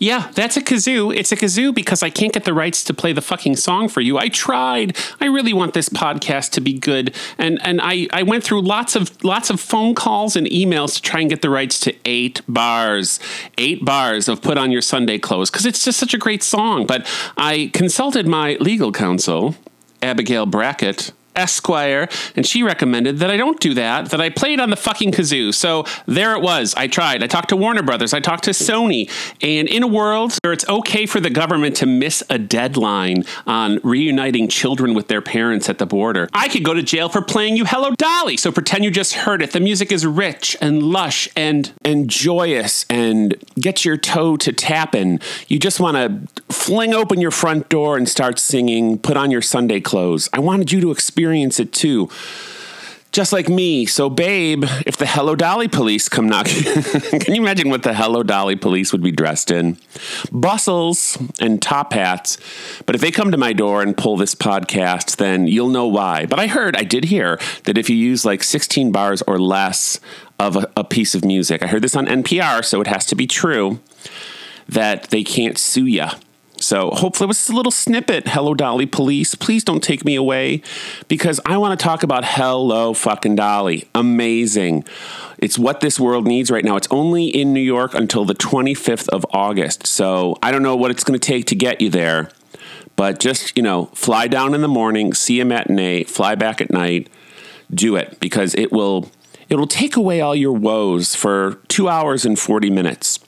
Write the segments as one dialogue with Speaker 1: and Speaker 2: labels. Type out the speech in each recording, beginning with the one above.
Speaker 1: Yeah, that's a kazoo. It's a kazoo because I can't get the rights to play the fucking song for you. I tried. I really want this podcast to be good. And and I, I went through lots of lots of phone calls and emails to try and get the rights to eight bars. Eight bars of put on your Sunday clothes because it's just such a great song. But I consulted my legal counsel, Abigail Brackett Esquire, and she recommended that I don't do that, that I played on the fucking kazoo. So there it was. I tried. I talked to Warner Brothers, I talked to Sony, and in a world where it's okay for the government to miss a deadline on reuniting children with their parents at the border, I could go to jail for playing you Hello Dolly. So pretend you just heard it. The music is rich and lush and and joyous and get your toe to tapping. You just want to fling open your front door and start singing, put on your Sunday clothes. I wanted you to experience experience it too. Just like me. So, babe, if the Hello Dolly police come knocking, can you imagine what the Hello Dolly police would be dressed in? Bustles and top hats. But if they come to my door and pull this podcast, then you'll know why. But I heard, I did hear that if you use like 16 bars or less of a, a piece of music, I heard this on NPR, so it has to be true, that they can't sue you so hopefully it was a little snippet. Hello, Dolly Police. Please don't take me away because I want to talk about Hello fucking Dolly. Amazing. It's what this world needs right now. It's only in New York until the 25th of August. So I don't know what it's going to take to get you there. But just, you know, fly down in the morning, see a matinee, fly back at night, do it because it will it will take away all your woes for 2 hours and 40 minutes.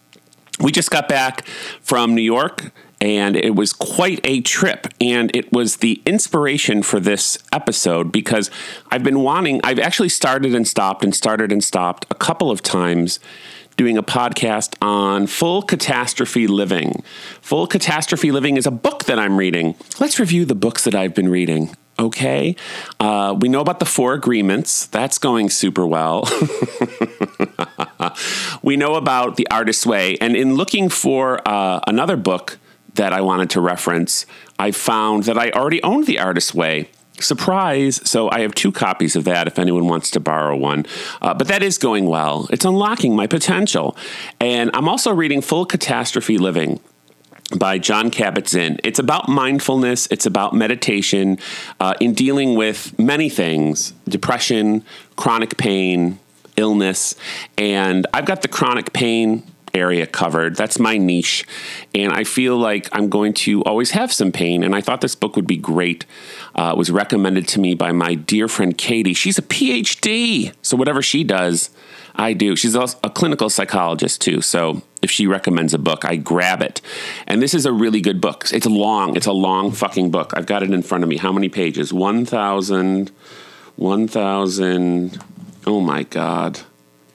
Speaker 1: We just got back from New York and it was quite a trip. And it was the inspiration for this episode because I've been wanting, I've actually started and stopped and started and stopped a couple of times doing a podcast on full catastrophe living. Full catastrophe living is a book that I'm reading. Let's review the books that I've been reading. Okay. Uh, we know about the four agreements. That's going super well. we know about The Artist's Way. And in looking for uh, another book that I wanted to reference, I found that I already owned The Artist's Way. Surprise! So I have two copies of that if anyone wants to borrow one. Uh, but that is going well. It's unlocking my potential. And I'm also reading Full Catastrophe Living by Jon Kabat-Zinn. It's about mindfulness, it's about meditation uh, in dealing with many things depression, chronic pain, illness. And I've got the chronic pain area covered. That's my niche. And I feel like I'm going to always have some pain. And I thought this book would be great. Uh, it was recommended to me by my dear friend Katie. She's a PhD. So whatever she does, I do. She's a clinical psychologist too. So if she recommends a book, I grab it. And this is a really good book. It's long. It's a long fucking book. I've got it in front of me. How many pages? 1,000. 1,000. Oh my God.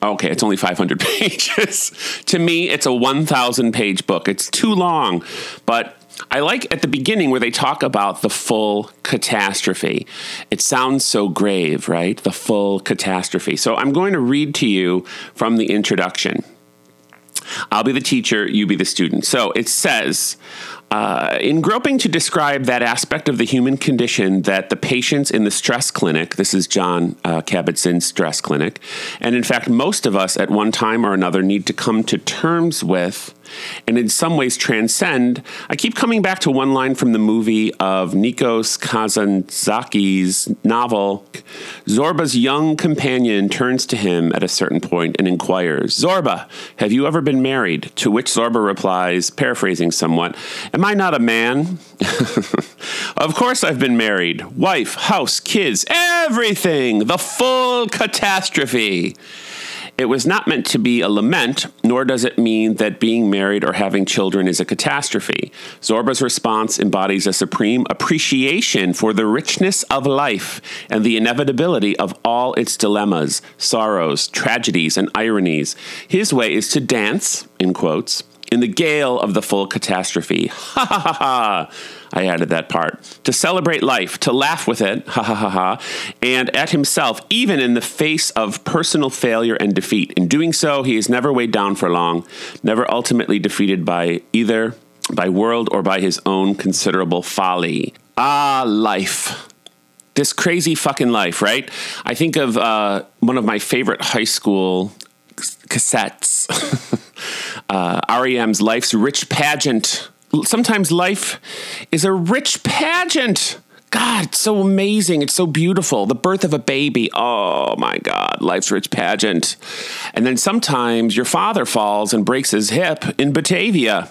Speaker 1: Okay, it's only 500 pages. to me, it's a 1,000 page book. It's too long, but I like at the beginning where they talk about the full catastrophe. It sounds so grave, right? The full catastrophe. So I'm going to read to you from the introduction. I'll be the teacher, you be the student. So it says, uh, in groping to describe that aspect of the human condition that the patients in the stress clinic, this is Jon uh, Kabat-Zinn's stress clinic, and in fact, most of us at one time or another need to come to terms with and in some ways transcend. I keep coming back to one line from the movie of Nikos Kazantzakis' novel. Zorba's young companion turns to him at a certain point and inquires, Zorba, have you ever been married? To which Zorba replies, paraphrasing somewhat, Am I not a man? of course I've been married. Wife, house, kids, everything. The full catastrophe. It was not meant to be a lament, nor does it mean that being married or having children is a catastrophe. Zorba's response embodies a supreme appreciation for the richness of life and the inevitability of all its dilemmas, sorrows, tragedies, and ironies. His way is to dance, in quotes, in the gale of the full catastrophe. Ha ha ha ha. I added that part. To celebrate life, to laugh with it, ha ha ha ha, and at himself, even in the face of personal failure and defeat. In doing so, he is never weighed down for long, never ultimately defeated by either by world or by his own considerable folly. Ah, life. this crazy fucking life, right? I think of uh, one of my favorite high school cassettes, uh, REM's Life's Rich Pageant. Sometimes life is a rich pageant. God, it's so amazing. It's so beautiful. The birth of a baby. Oh my God, life's rich pageant. And then sometimes your father falls and breaks his hip in Batavia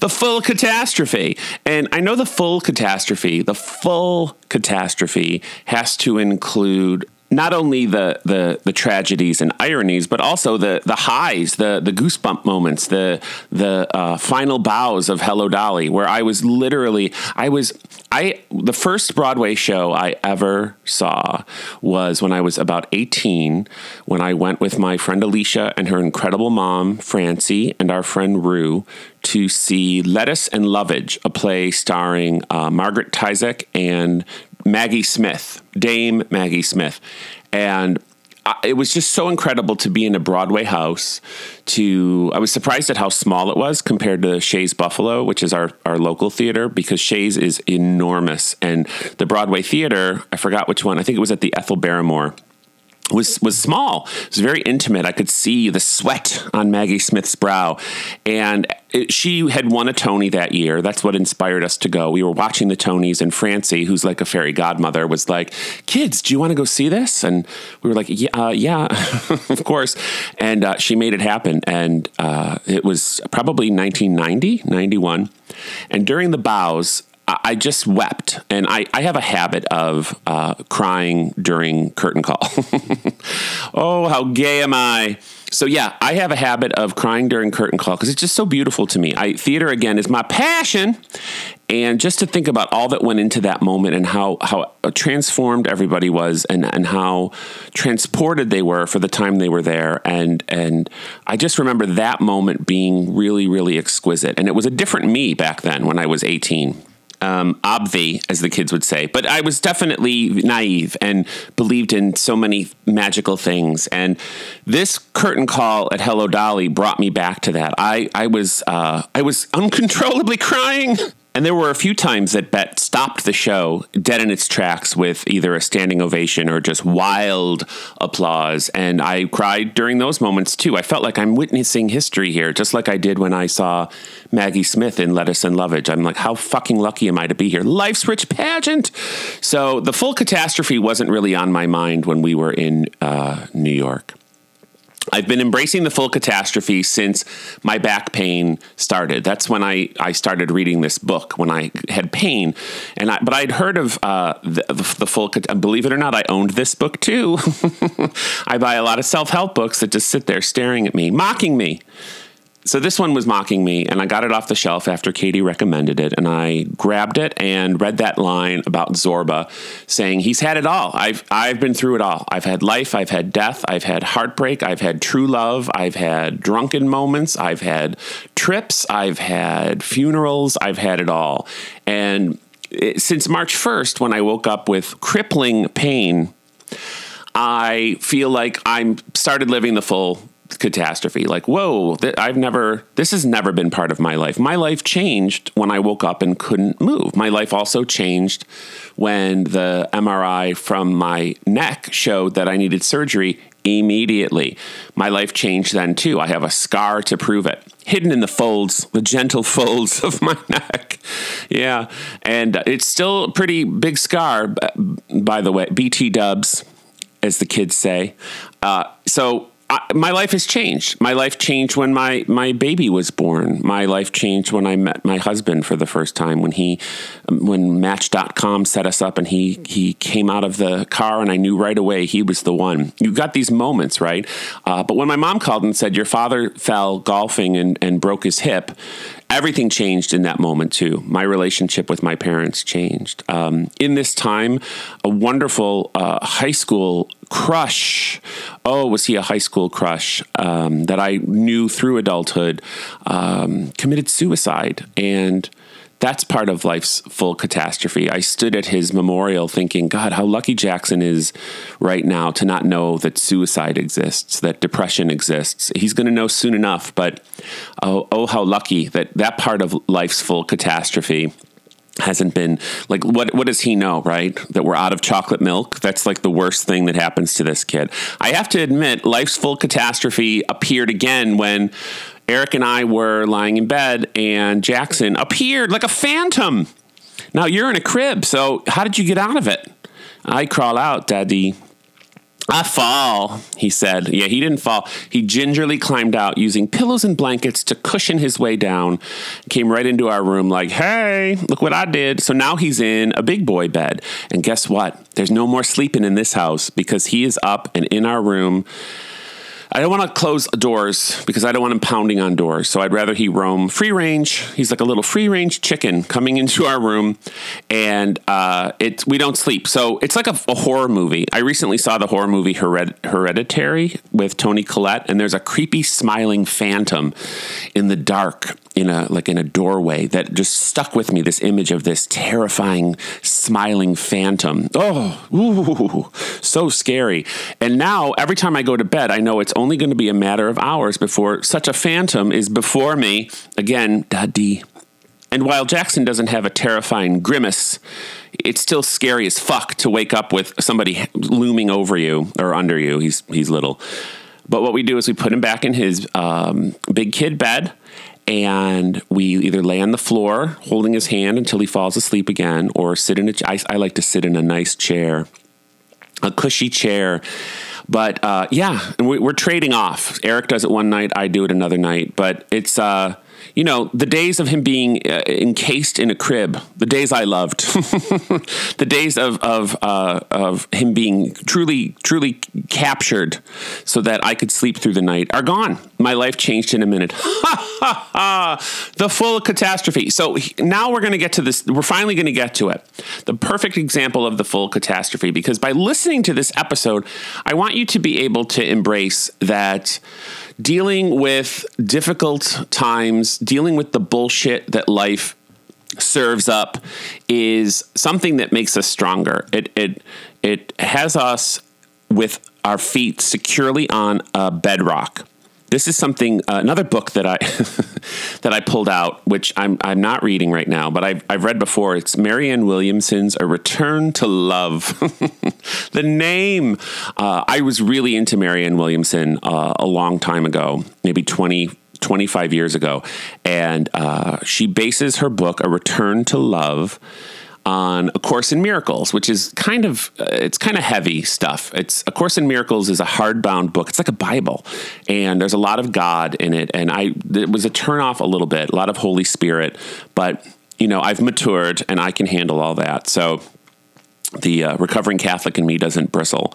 Speaker 1: the full catastrophe. And I know the full catastrophe, the full catastrophe has to include not only the, the the tragedies and ironies, but also the the highs, the the goosebump moments, the the uh, final bows of Hello Dolly, where I was literally I was I the first Broadway show I ever saw was when I was about eighteen, when I went with my friend Alicia and her incredible mom Francie and our friend Rue to see Lettuce and Lovage, a play starring uh, Margaret Tyzack and Maggie Smith, Dame Maggie Smith. And it was just so incredible to be in a Broadway house. To I was surprised at how small it was compared to Shea's Buffalo, which is our our local theater, because Shea's is enormous, and the Broadway theater I forgot which one. I think it was at the Ethel Barrymore was was small. It was very intimate. I could see the sweat on Maggie Smith's brow, and it, she had won a Tony that year. That's what inspired us to go. We were watching the Tonys, and Francie, who's like a fairy godmother, was like, "Kids, do you want to go see this?" And we were like, "Yeah, uh, yeah, of course." And uh, she made it happen, and uh, it was probably 1990, 91. And during the bows, I just wept, and I, I have a habit of uh, crying during curtain call. oh, how gay am I! So yeah, I have a habit of crying during curtain call because it's just so beautiful to me. I theater again is my passion, and just to think about all that went into that moment and how how transformed everybody was, and and how transported they were for the time they were there, and and I just remember that moment being really really exquisite, and it was a different me back then when I was eighteen um, obvi, as the kids would say. But I was definitely naive and believed in so many magical things. And this curtain call at Hello Dolly brought me back to that. I I was uh, I was uncontrollably crying. And there were a few times that Bette stopped the show dead in its tracks with either a standing ovation or just wild applause. And I cried during those moments too. I felt like I'm witnessing history here, just like I did when I saw Maggie Smith in Lettuce and Lovage. I'm like, how fucking lucky am I to be here? Life's rich pageant. So the full catastrophe wasn't really on my mind when we were in uh, New York. I've been embracing the full catastrophe since my back pain started. That's when I, I started reading this book when I had pain, and I, but I'd heard of uh, the, the, full. Believe it or not, I owned this book too. I buy a lot of self help books that just sit there staring at me, mocking me so this one was mocking me, and I got it off the shelf after Katie recommended it, and I grabbed it and read that line about Zorba, saying he's had it all. I've I've been through it all. I've had life, I've had death, I've had heartbreak, I've had true love, I've had drunken moments, I've had trips, I've had funerals, I've had it all. And it, since March first, when I woke up with crippling pain. I feel like I'm started living the full catastrophe. Like, whoa, th- I've never, this has never been part of my life. My life changed when I woke up and couldn't move. My life also changed when the MRI from my neck showed that I needed surgery immediately. My life changed then too. I have a scar to prove it, hidden in the folds, the gentle folds of my neck. Yeah. And it's still a pretty big scar, by the way, BT dubs, as the kids say. Uh, so, I, my life has changed. My life changed when my my baby was born. My life changed when I met my husband for the first time. When he, when Match.com set us up, and he he came out of the car, and I knew right away he was the one. You got these moments, right? Uh, but when my mom called and said your father fell golfing and and broke his hip, everything changed in that moment too. My relationship with my parents changed. Um, in this time, a wonderful uh, high school crush. Oh, was he a high school crush um, that I knew through adulthood? Um, committed suicide and that's part of life's full catastrophe. I stood at his memorial thinking, God, how lucky Jackson is right now to not know that suicide exists, that depression exists. He's going to know soon enough, but oh, oh, how lucky that that part of life's full catastrophe hasn't been like what what does he know right that we're out of chocolate milk that's like the worst thing that happens to this kid i have to admit life's full catastrophe appeared again when eric and i were lying in bed and jackson appeared like a phantom now you're in a crib so how did you get out of it i crawl out daddy I fall, he said. Yeah, he didn't fall. He gingerly climbed out using pillows and blankets to cushion his way down. Came right into our room, like, hey, look what I did. So now he's in a big boy bed. And guess what? There's no more sleeping in this house because he is up and in our room I don't want to close doors because I don't want him pounding on doors. So I'd rather he roam free range. He's like a little free range chicken coming into our room, and uh, it we don't sleep. So it's like a, a, horror movie. I recently saw the horror movie Hered- Hereditary with Toni Collette, and there's a creepy smiling phantom in the dark in a like in a doorway that just stuck with me this image of this terrifying smiling phantom oh ooh, so scary and now every time i go to bed i know it's only going to be a matter of hours before such a phantom is before me again daddy. And while jackson doesn't have a terrifying grimace it's still scary as fuck to wake up with somebody looming over you or under you. He's he's little. But what we do is we put him back in his um, big kid bed and we either lay on the floor holding his hand until he falls asleep again or sit in a I like to sit in a nice chair a cushy chair but uh, yeah we, are trading off eric does it one night i do it another night but it's uh, you know, the days of him being uh, encased in a crib, the days I loved, the days of of uh, of him being truly truly captured, so that I could sleep through the night, are gone. My life changed in a minute. the full catastrophe. So now we're going to get to this. We're finally going to get to it. The perfect example of the full catastrophe, because by listening to this episode, I want you to be able to embrace that dealing with difficult times, dealing with the bullshit that life serves up is something that makes us stronger. It it it has us with our feet securely on a bedrock this is something uh, another book that I that I pulled out, which I'm I'm not reading right now, but I've I've read before. It's Marianne Williamson's A Return to Love. the name. Uh, I was really into Marianne Williamson uh, a long time ago, maybe 20, 25 years ago, and uh, she bases her book A Return to Love on A Course in Miracles, which is kind of uh, it's kind of heavy stuff. It's A Course in Miracles is a hardbound book. It's like a Bible, and there's a lot of God in it. And I it was a turnoff a little bit, a lot of Holy Spirit, but you know I've matured and I can handle all that. So the uh, recovering Catholic in me doesn't bristle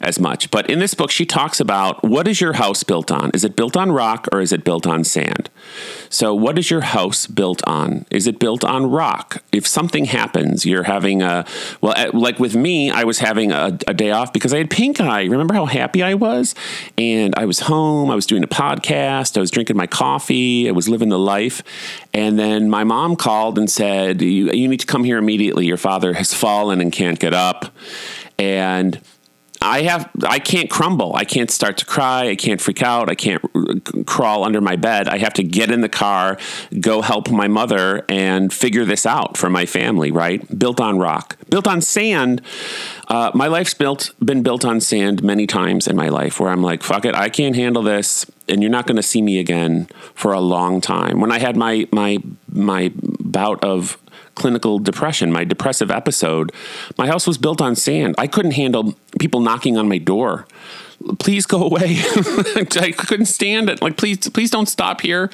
Speaker 1: as much. But in this book, she talks about what is your house built on? Is it built on rock or is it built on sand? So, what is your house built on? Is it built on rock? If something happens, you're having a, well, like with me, I was having a, a day off because I had pink eye. Remember how happy I was? And I was home, I was doing a podcast, I was drinking my coffee, I was living the life. And then my mom called and said, You, you need to come here immediately. Your father has fallen and can't get up. And I have I can't crumble. I can't start to cry. I can't freak out. I can't crawl under my bed. I have to get in the car, go help my mother and figure this out for my family, right? Built on rock. Built on sand. Uh, my life's built been built on sand many times in my life where I'm like, fuck it, I can't handle this and you're not going to see me again for a long time. When I had my my my bout of clinical depression, my depressive episode, my house was built on sand. I couldn't handle people knocking on my door. Please go away. I couldn't stand it. Like, please, please don't stop here.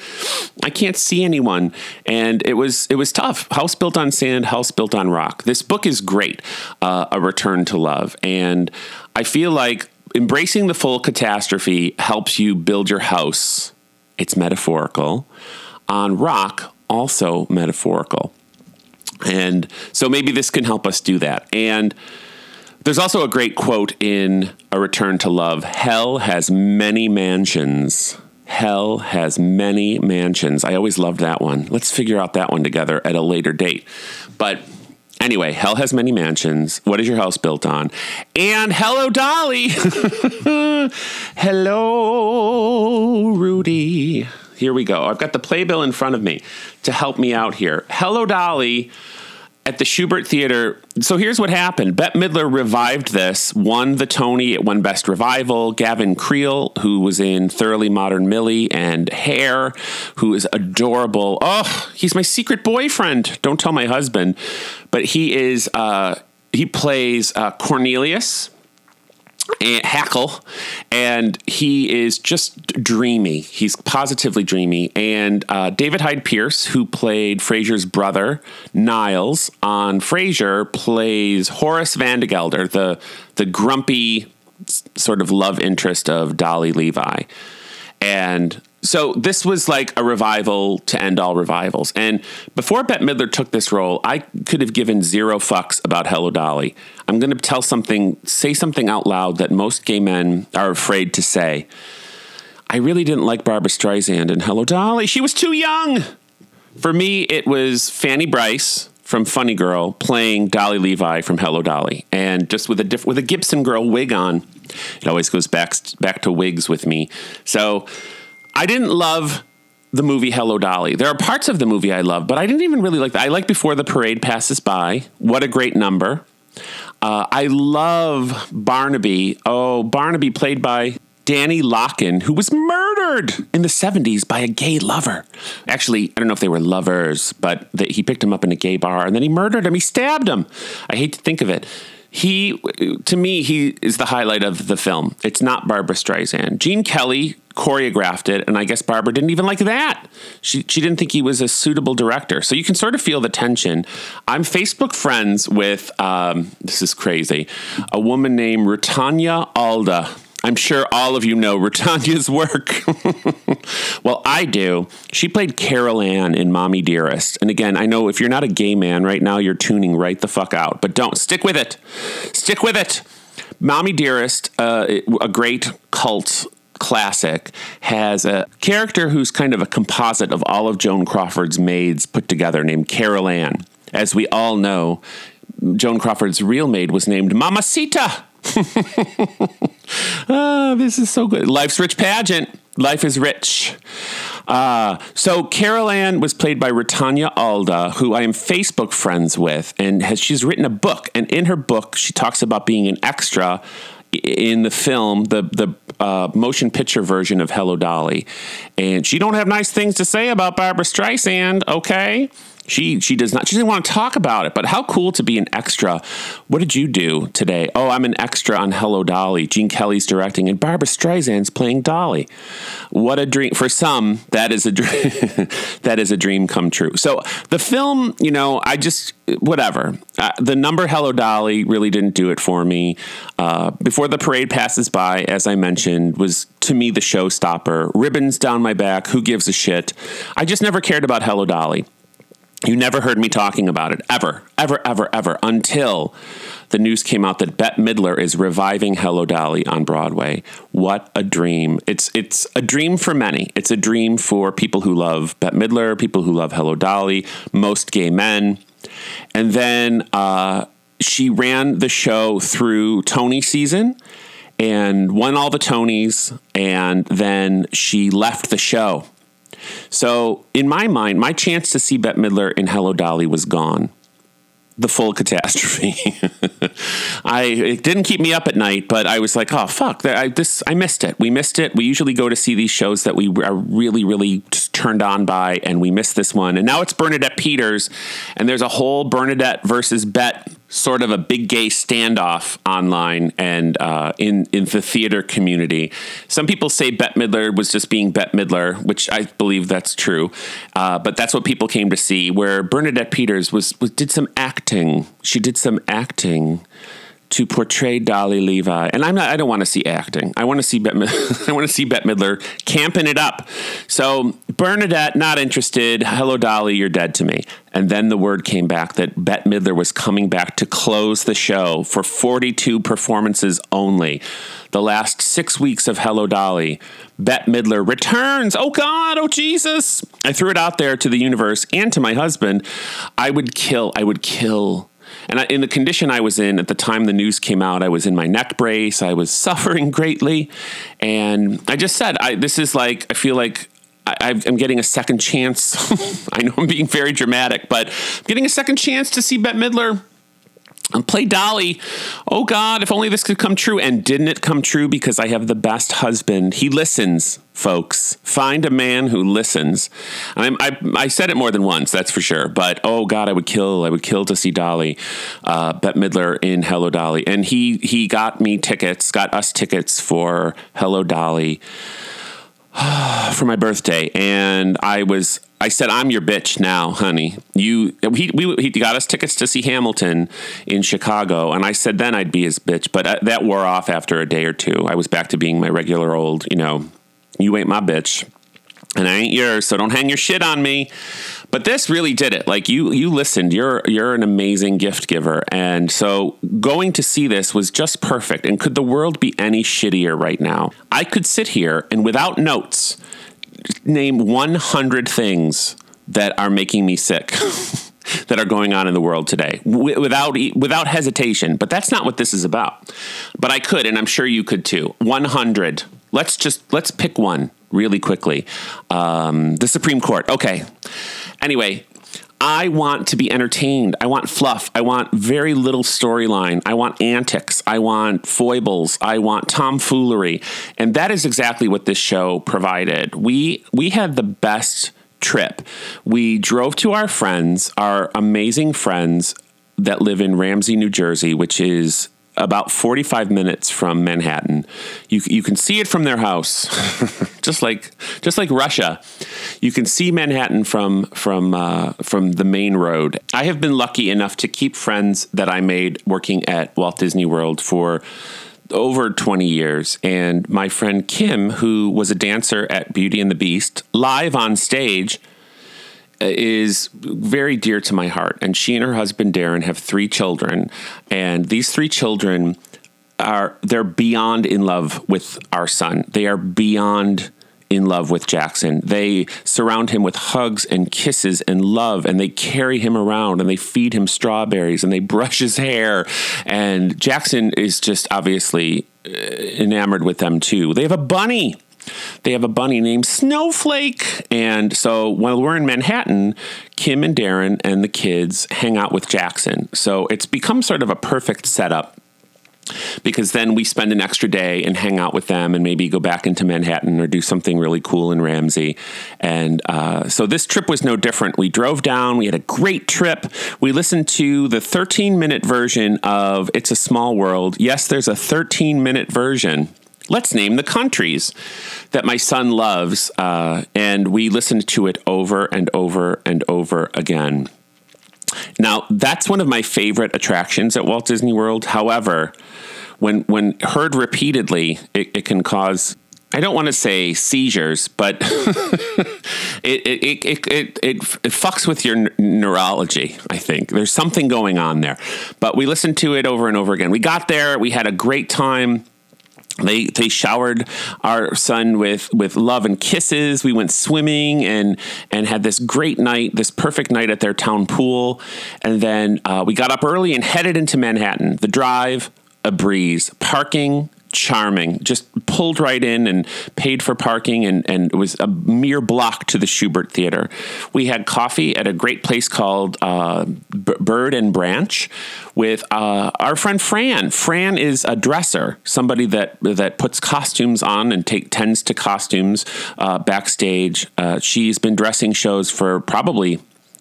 Speaker 1: I can't see anyone. And it was, it was tough. House built on sand, house built on rock. This book is great. Uh, a return to love. And I feel like embracing the full catastrophe helps you build your house. It's metaphorical. On rock, also metaphorical. And so maybe this can help us do that. And there's also a great quote in A Return to Love Hell has many mansions. Hell has many mansions. I always loved that one. Let's figure out that one together at a later date. But anyway, hell has many mansions. What is your house built on? And hello, Dolly. hello, Rudy. Here we go. I've got the playbill in front of me to help me out here. Hello, Dolly at the Shubert Theater. So here's what happened. Bette Midler revived this, won the Tony, it won Best Revival. Gavin Creel, who was in Thoroughly Modern Millie and Hair, who is adorable. Oh, he's my secret boyfriend. Don't tell my husband. But he is, uh, he plays uh, Cornelius and Hackl, and he is just dreamy. He's positively dreamy. And uh, David Hyde Pierce, who played Frasier's brother Niles on Frasier, plays Horace Vandergelder, the the grumpy sort of love interest of Dolly Levi. And so this was like a revival to end all revivals. And before Bette Midler took this role, I could have given zero fucks about Hello Dolly. I'm going to tell something, say something out loud that most gay men are afraid to say. I really didn't like Barbra Streisand in Hello Dolly. She was too young. For me, it was Fanny Brice from Funny Girl playing Dolly Levi from Hello Dolly, and just with a diff- with a Gibson girl wig on. It always goes back back to wigs with me. So I didn't love the movie Hello Dolly. There are parts of the movie I love, but I didn't even really like that. I like Before the Parade Passes By. What a great number. Uh, I love Barnaby. Oh, Barnaby played by Danny Lockin, who was murdered in the 70s by a gay lover. Actually, I don't know if they were lovers, but the, he picked him up in a gay bar and then he murdered him. He stabbed him. I hate to think of it he to me he is the highlight of the film. It's not barbra Streisand. Gene Kelly choreographed it, and I guess Barbra didn't even like that. She she didn't think he was a suitable director. So you can sort of feel the tension. I'm Facebook friends with um, this is crazy, a woman named Rutanya Alda. I'm sure all of you know Rutanya's work. well, I do. She played Carol Ann in Mommy Dearest. And again, I know if you're not a gay man right now, you're tuning right the fuck out. But don't. Stick with it. Stick with it. Mommy Dearest, uh, a great cult classic, has a character who's kind of a composite of all of Joan Crawford's maids put together named Carol Ann. As we all know, Joan Crawford's real maid was named Mamacita. Oh, this is so good. Life's Rich Pageant. Life is rich. Uh, so Carol Ann was played by Rutanya Alda, who I am Facebook friends with, and has she's written a book. And in her book, she talks about being an extra in the film, the the uh, motion picture version of Hello Dolly, and she don't have nice things to say about Barbra Streisand. Okay, she she does not. She didn't want to talk about it. But how cool to be an extra. What did you do today? Oh, I'm an extra on Hello Dolly. Gene Kelly's directing, and barbra Streisand's playing Dolly. What a dream for some. That is a dream. that is a dream come true. So the film, you know, I just whatever. Uh, the number Hello Dolly really didn't do it for me. Uh, Before the parade passes by, as I mentioned, was to me the showstopper. Ribbons down my back. Who gives a shit? I just never cared about Hello Dolly. You never heard me talking about it ever, ever, ever, ever until the news came out that Bette Midler is reviving Hello Dolly on Broadway. What a dream. It's it's a dream for many. It's a dream for people who love Bette Midler, people who love Hello Dolly, most gay men. And then uh, she ran the show through Tony season and won all the Tonys, and then she left the show so, in my mind, my chance to see Bette Midler in Hello Dolly was gone. The full catastrophe. I it didn't keep me up at night, but I was like, oh fuck, I, this I missed it. We missed it. We usually go to see these shows that we are really, really turned on by, and we missed this one. And now it's Bernadette Peters, and there's a whole Bernadette versus Bette sort of a big gay standoff online and uh, in in the theater community. Some people say Bette Midler was just being Bette Midler, which I believe that's true. Uh, but that's what people came to see. Where Bernadette Peters was, was did some acting. She did some acting to portray Dolly Levi. And I'm not I don't want to see acting. I want to see Bette I want to see Bette Midler camping it up. So Bernadette not interested. Hello Dolly, you're dead to me. And then the word came back that Bette Midler was coming back to close the show for 42 performances only. The last 6 weeks of Hello Dolly. Bette Midler returns. Oh God, oh Jesus. I threw it out there to the universe and to my husband. I would kill, I would kill and in the condition I was in at the time the news came out, I was in my neck brace. I was suffering greatly. And I just said, I, this is like, I feel like I, am getting a second chance. I know I'm being very dramatic, but I'm getting a second chance to see Bette Midler and play Dolly. Oh God, if only this could come true. And didn't it come true because I have the best husband? He listens, folks. Find a man who listens. I, I, I said it more than once, that's for sure. But oh God, I would kill. I would kill to see Dolly, uh, Bette Midler in Hello Dolly, and he he got me tickets, got us tickets for Hello Dolly for my birthday, and I was I said, "I'm your bitch now, honey." You he we, he got us tickets to see Hamilton in Chicago, and I said then I'd be his bitch, but uh, that wore off after a day or two. I was back to being my regular old, you know, you ain't my bitch, and I ain't yours, so don't hang your shit on me. But this really did it. Like you you listened. You're you're an amazing gift giver. And so going to see this was just perfect. And could the world be any shittier right now? I could sit here and without notes name 100 things that are making me sick. that are going on in the world today without without hesitation but that's not what this is about but I could and I'm sure you could too 100 let's just let's pick one really quickly um, the Supreme Court okay Anyway, I want to be entertained. I want fluff. I want very little storyline. I want antics. I want foibles. I want tomfoolery. And that is exactly what this show provided. We we had the best trip. We drove to our friends, our amazing friends that live in Ramsey, New Jersey, which is about 45 minutes from Manhattan. You, you can see it from their house, just like just like Russia. You can see Manhattan from from uh, from the main road. I have been lucky enough to keep friends that I made working at Walt Disney World for over 20 years. And my friend Kim, who was a dancer at Beauty and the Beast, live on stage is very dear to my heart. And she and her husband Darren have three children, and these three children are they're beyond in love with our son. They are beyond in love with Jackson. They surround him with hugs and kisses and love, and they carry him around and they feed him strawberries and they brush his hair. And Jackson is just obviously uh, enamored with them too. They have a bunny they have a bunny named Snowflake. And so while we're in Manhattan, Kim and Darren and the kids hang out with Jackson. So it's become sort of a perfect setup because then we spend an extra day and hang out with them and maybe go back into Manhattan or do something really cool in Ramsey. And uh, so this trip was no different. We drove down, we had a great trip. We listened to the 13 minute version of It's a Small World. Yes, there's a 13 minute version let's name the countries that my son loves. Uh, and we listened to it over and over and over again. Now, that's one of my favorite attractions at Walt Disney World. However, when, when heard repeatedly, it, it can cause I don't want to say seizures, but it, it, it, it, it, it, fucks with your neurology, I think. There's something going on there. But we listened to it over and over again. We got there, we had a great time they they showered our son with with love and kisses. We went swimming and and had this great night, this perfect night at their town pool. And then uh, we got up early and headed into Manhattan. The drive, a breeze. Parking, charming. Just pulled right in and paid for parking, and, and it was a mere block to the Shubert Theater. We had coffee at a great place called uh, B- Bird and Branch with uh, our friend Fran. Fran is a dresser, somebody that that puts costumes on and take tends to costumes uh, backstage. Uh, she's been dressing shows for probably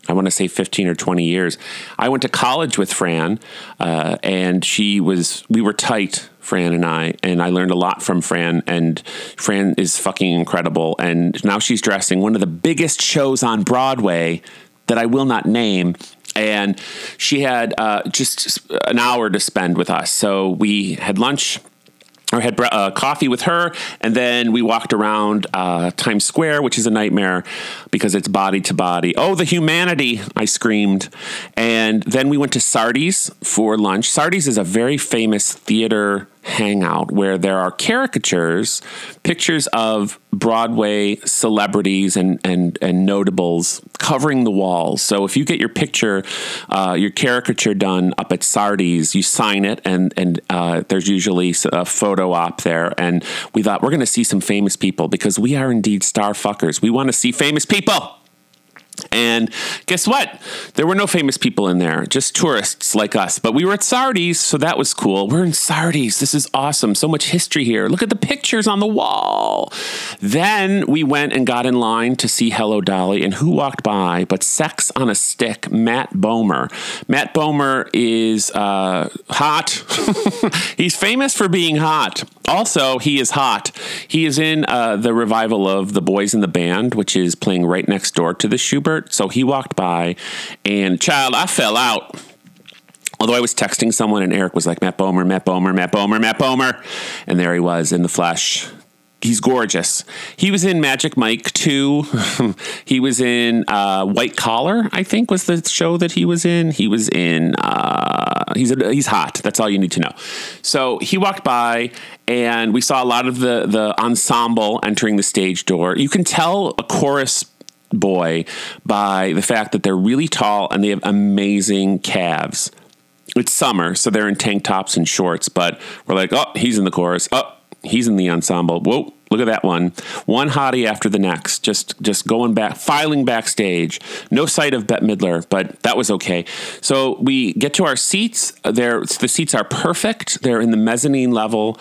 Speaker 1: I want to say 15 or 20 years. I went to college with Fran, uh, and she was, we were tight Fran and I, and I learned a lot from Fran. And Fran is fucking incredible. And now she's dressing one of the biggest shows on Broadway that I will not name. And she had uh, just an hour to spend with us. So we had lunch or had uh, coffee with her, and then we walked around uh, Times Square, which is a nightmare because it's body to body. Oh, the humanity! I screamed, and then we went to Sardi's for lunch. Sardi's is a very famous theater hangout where there are caricatures, pictures of Broadway celebrities and and and notables covering the walls. So if you get your picture, uh, your caricature done up at Sardi's, you sign it, and and uh, there's usually a photo op there. And we thought we're going to see some famous people because we are indeed star fuckers. We want to see famous people. And guess what? There were no famous people in there, just tourists like us. But we were at Sardi's, so that was cool. We're in Sardi's. This is awesome. So much history here. Look at the pictures on the wall. Then we went and got in line to see Hello Dolly, and who walked by but Sex on a Stick, Matt Bomer. Matt Bomer is uh, hot. He's famous for being hot. Also, he is hot. He is in uh, the revival of The Boys in the Band, which is playing right next door to the So he walked by, and child, I fell out. Although I was texting someone, and Eric was like, Matt Bomer, Matt Bomer, Matt Bomer, Matt Bomer. And there he was in the flesh he's gorgeous. He was in Magic Mike too. he was in uh, White Collar, I think was the show that he was in. He was in. Uh, he's a, he's hot. That's all you need to know. So he walked by, and we saw a lot of the the ensemble entering the stage door. You can tell a chorus boy by the fact that they're really tall and they have amazing calves. It's summer, so they're in tank tops and shorts, but we're like, oh, he's in the chorus. Oh, he's in the ensemble. Whoa, look at that one. One hottie after the next, just just going back, filing backstage. No sight of Bette Midler, but that was okay. So we get to our seats. There, the seats are perfect. They're in the mezzanine level,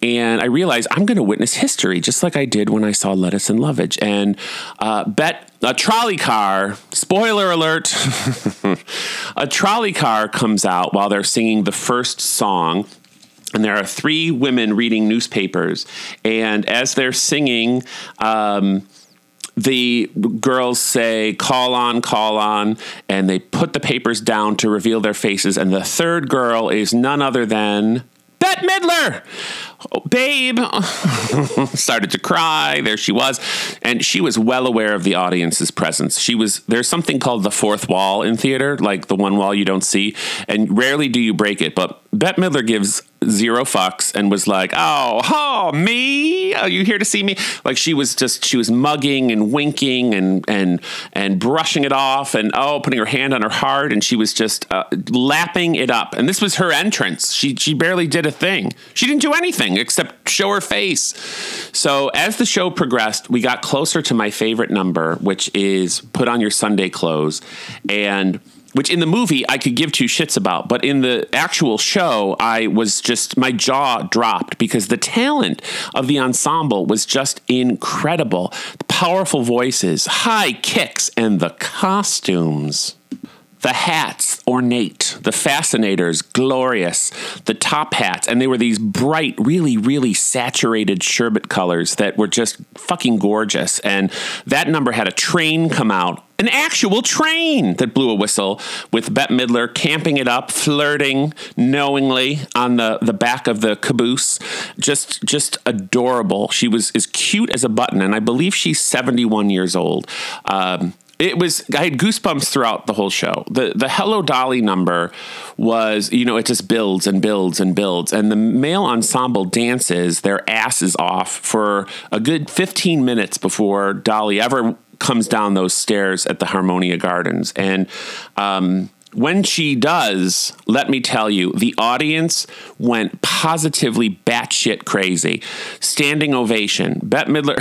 Speaker 1: and I realize I'm going to witness history, just like I did when I saw Lettuce and Lovage. And uh, Bet a trolley car, spoiler alert, a trolley car comes out while they're singing the first song and there are three women reading newspapers. And as they're singing, um, the girls say, call on, call on, and they put the papers down to reveal their faces. And the third girl is none other than Bette Midler. Oh, babe. Started to cry. There she was. And she was well aware of the audience's presence. She was there's something called the fourth wall in theater like the one wall you don't see. And rarely do you break it. But bette midler gives zero fucks and was like, "Oh, oh, me? Are you here to see me?" Like she was just she was mugging and winking and and and brushing it off and oh, putting her hand on her heart and she was just uh, lapping it up. And this was her entrance. She she barely did a thing. She didn't do anything except show her face. So as the show progressed, we got closer to my favorite number, which is "Put on Your Sunday Clothes," and which in the movie I could give two shits about, but in the actual show, I was just, my jaw dropped because the talent of the ensemble was just incredible. The powerful voices, high kicks, and the costumes. The hats, ornate. The fascinators, glorious. The top hats, and they were these bright, really, really saturated sherbet colors that were just fucking gorgeous. And that number had a train come out an actual train that blew a whistle with Bette Midler camping it up, flirting knowingly on the, the back of the caboose. Just just adorable. She was as cute as a button, and I believe she's 71 years old. Um, it was I had goosebumps throughout the whole show. The the Hello Dolly number was, you know, it just builds and builds and builds. And the male ensemble dances their asses off for a good 15 minutes before Dolly ever comes down those stairs at the Harmonia Gardens. And um, when she does, let me tell you, the audience went positively batshit crazy. Standing ovation. Bette Midler,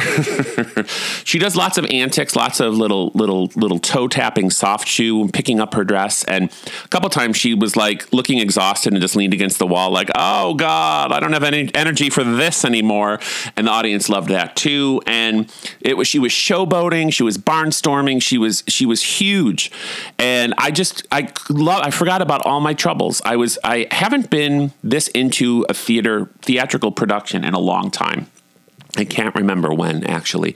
Speaker 1: she does lots of antics, lots of little, little, little toe tapping, soft shoe, picking up her dress. And a couple times she was like looking exhausted and just leaned against the wall, like, oh God, I don't have any energy for this anymore. And the audience loved that too. And it was, she was showboating, she was barnstorming, she was, she was huge. And I just, I love. I forgot about all my troubles. I was. I haven't been this into a theater theatrical production in a long time. I can't remember when actually.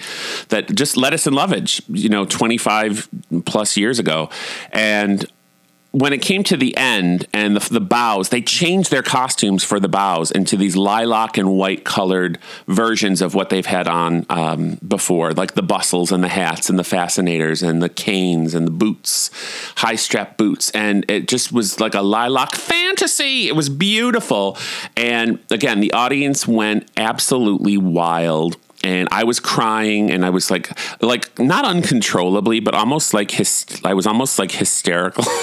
Speaker 1: That just lettuce and lovage, you know, 25 plus years ago. And when it came to the end and the, the bows, they changed their costumes for the bows into these lilac and white colored versions of what they've had on um, before, like the bustles and the hats and the fascinators and the canes and the boots, high strap boots. And it just was like a lilac fantasy. It was beautiful. And again, the audience went absolutely wild and I was crying and I was like like not uncontrollably but almost like his I was almost like hysterical.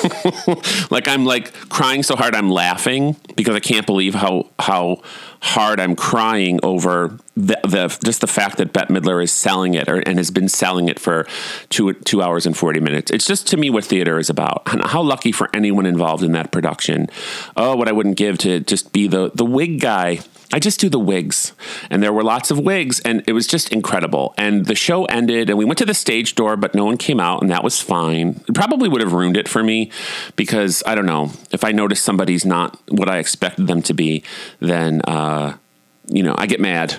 Speaker 1: Like I'm like crying so hard I'm laughing because I can't believe how how hard I'm crying over the, the just the fact that Bette Midler is selling it or, and has been selling it for two two hours and forty minutes. It's just to me what theater is about. And how lucky for anyone involved in that production. Oh, what I wouldn't give to just be the the wig guy I just do the wigs. And there were lots of wigs, and it was just incredible. And the show ended, and we went to the stage door, but no one came out, and that was fine. It probably would have ruined it for me because I don't know. If I notice somebody's not what I expected them to be, then, uh, you know, I get mad.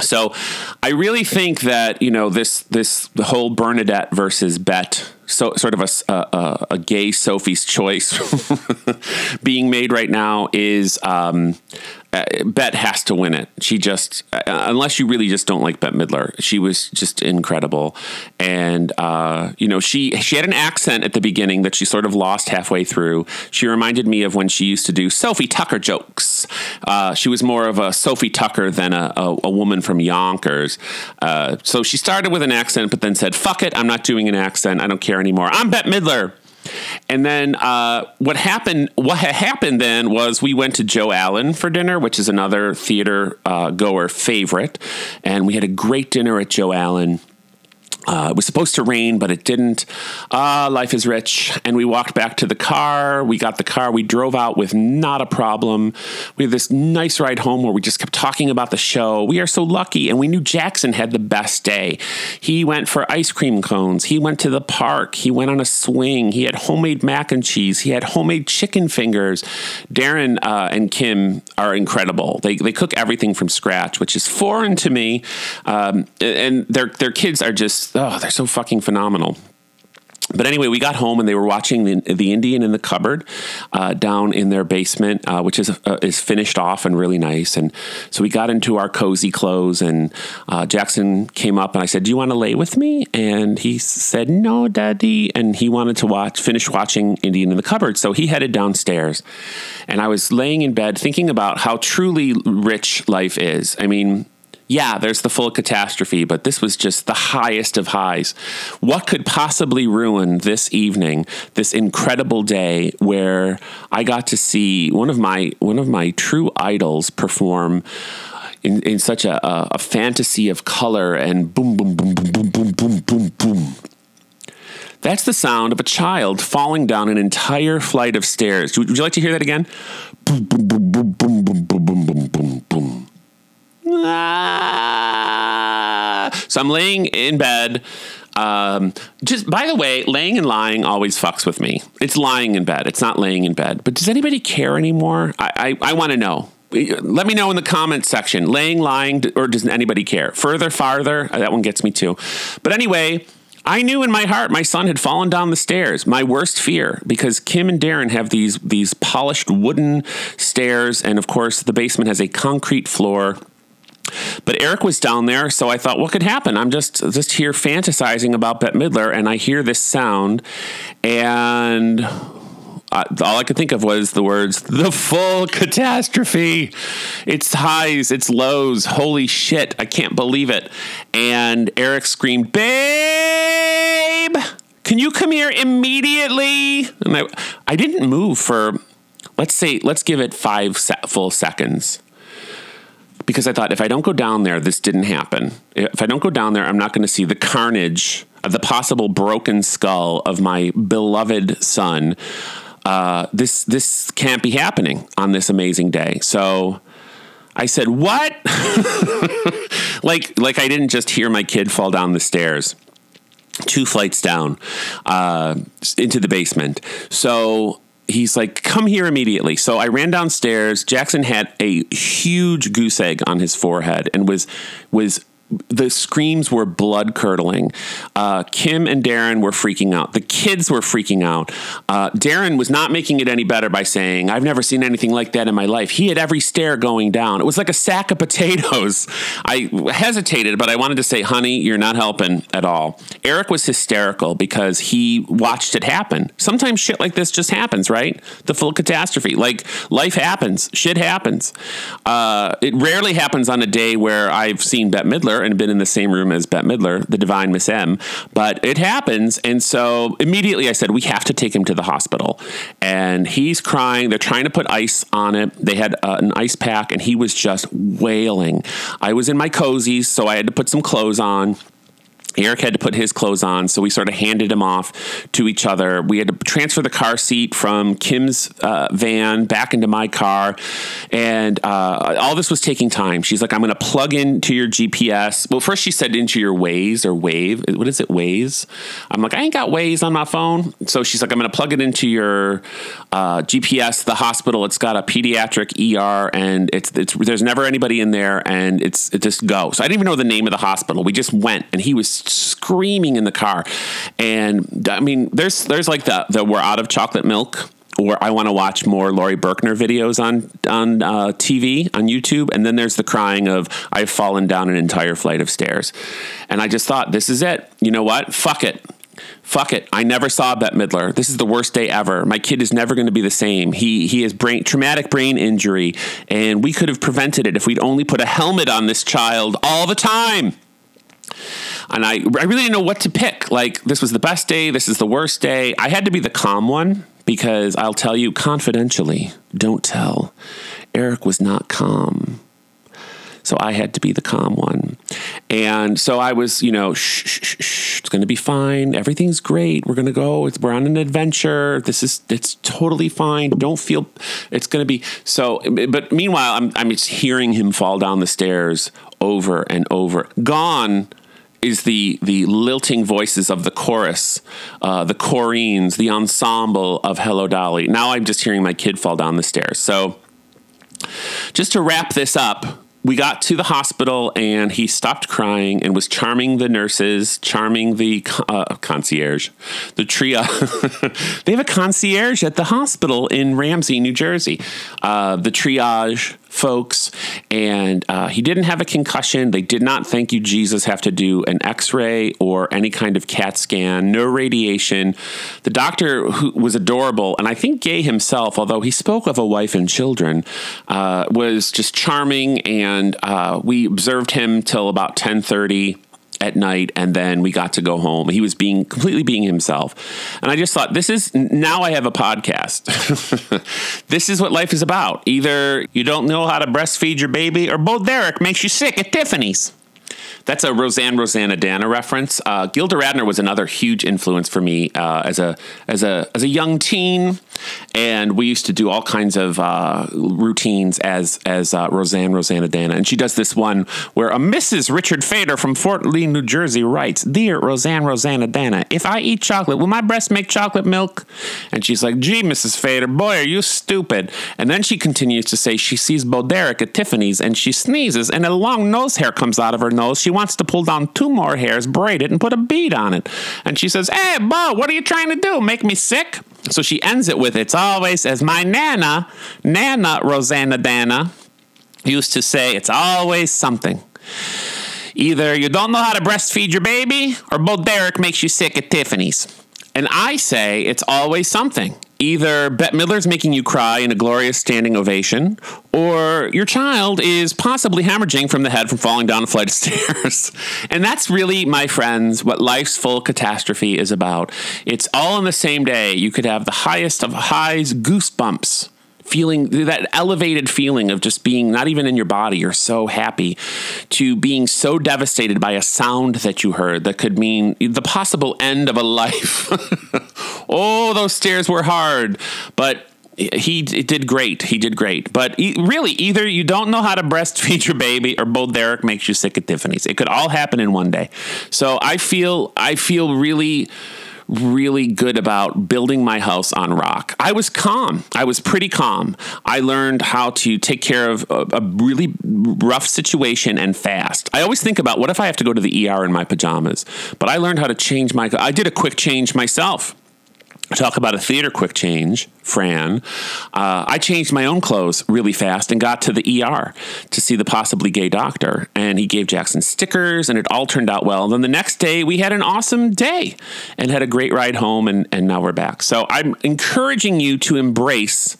Speaker 1: So I really think that, you know, this, this, the whole Bernadette versus Bette so sort of a, a, a, gay Sophie's choice being made right now is um, uh, Bette has to win it. She just, uh, unless you really just don't like Bette Midler, she was just incredible. And, uh, you know, she, she had an accent at the beginning that she sort of lost halfway through. She reminded me of when she used to do Sophie Tucker jokes. Uh, she was more of a Sophie Tucker than a, a, a woman from Yonkers. Uh, so she started with an accent, but then said, fuck it, I'm not doing an accent. I don't care anymore. I'm Bette Midler. And then uh, what happened? What had happened then was we went to Joe Allen for dinner, which is another theater uh, goer favorite, and we had a great dinner at Joe Allen. Uh, it was supposed to rain, but it didn't. Ah, life is rich. And we walked back to the car. We got the car. We drove out with not a problem. We had this nice ride home where we just kept talking about the show. We are so lucky. And we knew Jackson had the best day. He went for ice cream cones. He went to the park. He went on a swing. He had homemade mac and cheese. He had homemade chicken fingers. Darren uh, and Kim are incredible. They, they cook everything from scratch, which is foreign to me. Um, and their, their kids are just oh, they're so fucking phenomenal but anyway, we got home and they were watching the, the Indian in the cupboard uh, down in their basement, uh, which is uh, is finished off and really nice. And so we got into our cozy clothes, and uh, Jackson came up and I said, "Do you want to lay with me?" And he said, "No, Daddy." And he wanted to watch, finish watching Indian in the cupboard, so he headed downstairs. And I was laying in bed thinking about how truly rich life is. I mean, yeah, there's the full catastrophe, but this was just the highest of highs. What could possibly ruin this evening, this incredible day where I got to see one of my one of my true idols perform in, in such a, a, a fantasy of color and boom, boom, boom, boom, boom, boom, boom, boom, boom. That's the sound of a child falling down an entire flight of stairs. Would you like to hear that again? Boom, boom, boom, boom, boom, boom, boom, boom, boom, boom, boom. Ah. So I'm laying in bed. Um, just by the way, laying and lying always fucks with me. It's lying in bed. It's not laying in bed. But does anybody care anymore? I, I, I want to know. Let me know in the comments section. Laying, lying, or does anybody care? Further, farther. That one gets me too. But anyway, I knew in my heart my son had fallen down the stairs. My worst fear, because Kim and Darren have these these polished wooden stairs, and of course the basement has a concrete floor. But Eric was down there, so I thought, what could happen? I'm just just here fantasizing about Bette Midler, and I hear this sound, and all I could think of was the words "the full catastrophe." It's highs, it's lows. Holy shit! I can't believe it. And Eric screamed, "Babe, can you come here immediately?" And I, I didn't move for, let's say, let's give it five full seconds because I thought if I don't go down there, this didn't happen. If I don't go down there, I'm not going to see the carnage of the possible broken skull of my beloved son. Uh, this this can't be happening on this amazing day. So I said, "What?" like like I didn't just hear my kid fall down the stairs, two flights down uh, into the basement. So he's like, come here immediately. So I ran downstairs. Jackson had a huge goose egg on his forehead and was was the screams were blood curdling. Uh, Kim and Darren were freaking out. The kids were freaking out. Uh, Darren was not making it any better by saying, I've never seen anything like that in my life. He had every stair going down. It was like a sack of potatoes. I hesitated, but I wanted to say, honey, you're not helping at all. Eric was hysterical because he watched it happen. Sometimes shit like this just happens, right? The full catastrophe. Like life happens, shit happens. Uh, it rarely happens on a day where I've seen Bette Midler and been in the same room as Bette Midler, the divine Miss M, but it happens. And so immediately I said, we have to take him to the hospital. And he's crying. They're trying to put ice on it. They had uh, an ice pack and he was just wailing. I was in my cozies, so I had to put some clothes on. Eric had to put his clothes on, so we sort of handed him off to each other. We had to transfer the car seat from Kim's uh, van back into my car, and uh, all this was taking time. She's like, "I'm going to plug into your GPS." Well, first she said into your Waze or Wave. What is it, Waze? I'm like, I ain't got Waze on my phone, so she's like, "I'm going to plug it into your uh, GPS." The hospital. It's got a pediatric ER, and it's it's there's never anybody in there, and it's it just go. So I didn't even know the name of the hospital. We just went, and he was screaming in the car. And I mean, there's there's like the the we're out of chocolate milk or I want to watch more Laurie Berkner videos on on uh, TV on YouTube, and then there's the crying of I've fallen down an entire flight of stairs, and I just thought this is it. You know what? Fuck it. Fuck it. I never saw Bette Midler. This is the worst day ever. My kid is never going to be the same. He he has brain traumatic brain injury, and we could have prevented it if we'd only put a helmet on this child all the time and I, I really didn't know what to pick. Like, this was the best day, this is the worst day. I had to be the calm one because I'll tell you confidentially, don't tell. Eric was not calm. So I had to be the calm one. And so I was, you know, shh, shh, shh, it's going to be fine. Everything's great. We're going to go. It's, we're on an adventure. This is, it's totally fine. Don't feel it's going to be. So, but meanwhile, I'm, I'm just hearing him fall down the stairs over and over. Gone is the the lilting voices of the chorus, uh, the chorines, the ensemble of Hello Dolly. Now I'm just hearing my kid fall down the stairs. So, just to wrap this up, we got to the hospital and he stopped crying and was charming the nurses, charming the uh, concierge, the tria. they have a concierge at the hospital in Ramsey, New Jersey. Uh, the triage folks, and uh, he didn't have a concussion. They did not, thank you, Jesus, have to do an x ray or any kind of CAT scan, no radiation. The doctor, who was adorable, and I think gay himself, although he spoke of a wife and children, uh, was just charming, and uh, we observed him till about 1030 at night and then we got to go home. He was being completely being himself. And I just thought this is now I have a podcast. this is what life is about. Either you don't know how to breastfeed your baby or Bo Derek makes you sick at Tiffany's. That's a Roseanne Roseannadanna reference. Uh, Gilda Radner was another huge influence for me uh, as a as a as a young teen, and we used to do all kinds of uh, routines as as uh, Roseanne Roseannadanna. And she does this one where a Mrs. Richard Fader from Fort Lee, New Jersey, writes, "Dear Roseanne Roseannadanna, if I eat chocolate, will my breast make chocolate milk?" And she's like, "Gee, Mrs. Fader, boy, are you stupid." And then she continues to say she sees Bo Derek at Tiffany's and she sneezes and a long nose hair comes out of her nose. She wants to pull down two more hairs, braid it, and put a bead on it. And she says, Hey, Bo, what are you trying to do? Make me sick? So she ends it with, It's always as my Nana, Nana Roseannadanna, used to say, It's always something. Either you don't know how to breastfeed your baby, or Bo Derek makes you sick at Tiffany's. And I say it's always something. Either Bette Midler's making you cry in a glorious standing ovation, or your child is possibly hemorrhaging from the head from falling down a flight of stairs. and that's really, my friends, what life's full catastrophe is about. It's all in the same day. You could have the highest of highs, goosebumps feeling that elevated feeling of just being not even in your body you're so happy to being so devastated by a sound that you heard that could mean the possible end of a life oh those stairs were hard but he did great. He did great. But really, either you don't know how to breastfeed your baby, or Bo Derek makes you sick at Tiffany's. It could all happen in one day. So I feel I feel really really good about building my house on rock. I was calm. I was pretty calm. I learned how to take care of a, a really rough situation and fast. I always think about what if I have to go to the ER in my pajamas, but I learned how to change my. I did a quick change myself. Talk about a theater quick change. Fran, uh, I changed my own clothes really fast and got to the ER to see the possibly gay doctor. And he gave Jackson stickers, and it all turned out well. And then the next day, we had an awesome day and had a great ride home, and, and now we're back. So I'm encouraging you to embrace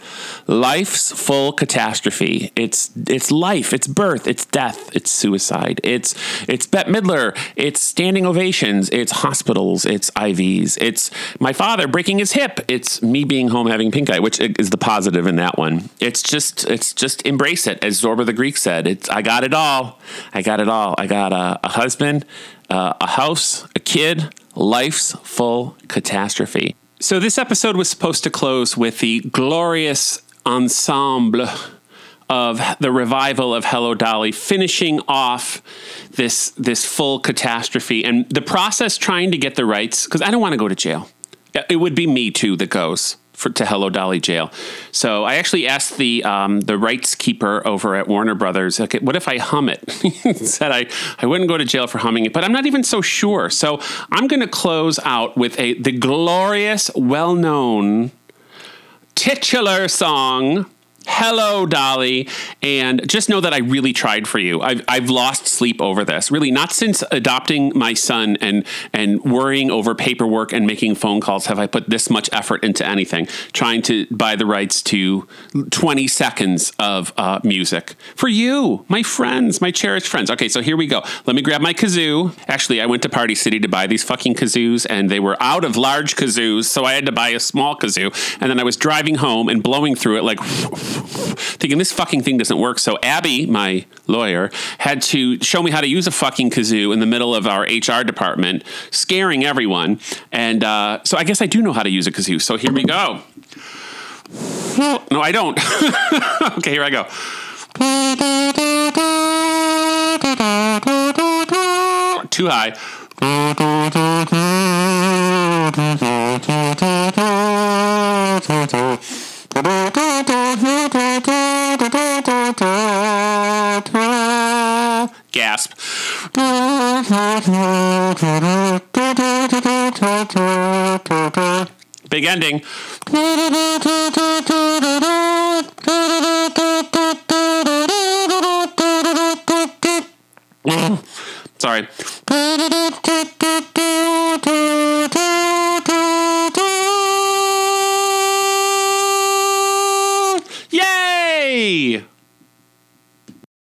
Speaker 1: life's full catastrophe. It's it's life, it's birth, it's death, it's suicide, it's it's Bette Midler, it's standing ovations, it's hospitals, it's IVs, it's my father breaking his hip, it's me being home having pink eye, which is the positive in that one. It's just it's just embrace it, as Zorba the Greek said. It's I got it all. I got it all. I got a, a husband, uh, a house, a kid, life's full catastrophe. So this episode was supposed to close with the glorious ensemble of the revival of Hello Dolly, finishing off this this full catastrophe and the process trying to get the rights because I don't want to go to jail. It would be me too that goes for, to Hello Dolly Jail. So I actually asked the um, the rights keeper over at Warner Brothers, okay, what if I hum it? said I, I wouldn't go to jail for humming it, but I'm not even so sure. So I'm going to close out with a the glorious, well known titular song hello dolly. And just know that i really tried for you. I've, I've lost sleep over this. Really not since adopting my son and and worrying over paperwork and making phone calls have i put this much effort into anything. Trying to buy the rights to 20 seconds of uh, music. For you my friends my cherished friends. Okay so here we go. Let me grab my kazoo. Actually i went to party city to buy these fucking kazoos and they were out of large kazoos so i had to buy a small kazoo. And then i was driving home and blowing through it like thinking this fucking thing doesn't work. So Abby, my lawyer, had to show me how to use a fucking kazoo in the middle of our HR department, scaring everyone. And uh, so I guess I do know how to use a kazoo. So here we go. No, I don't. okay, here I go. Too high. Gasp. Big ending. Sorry.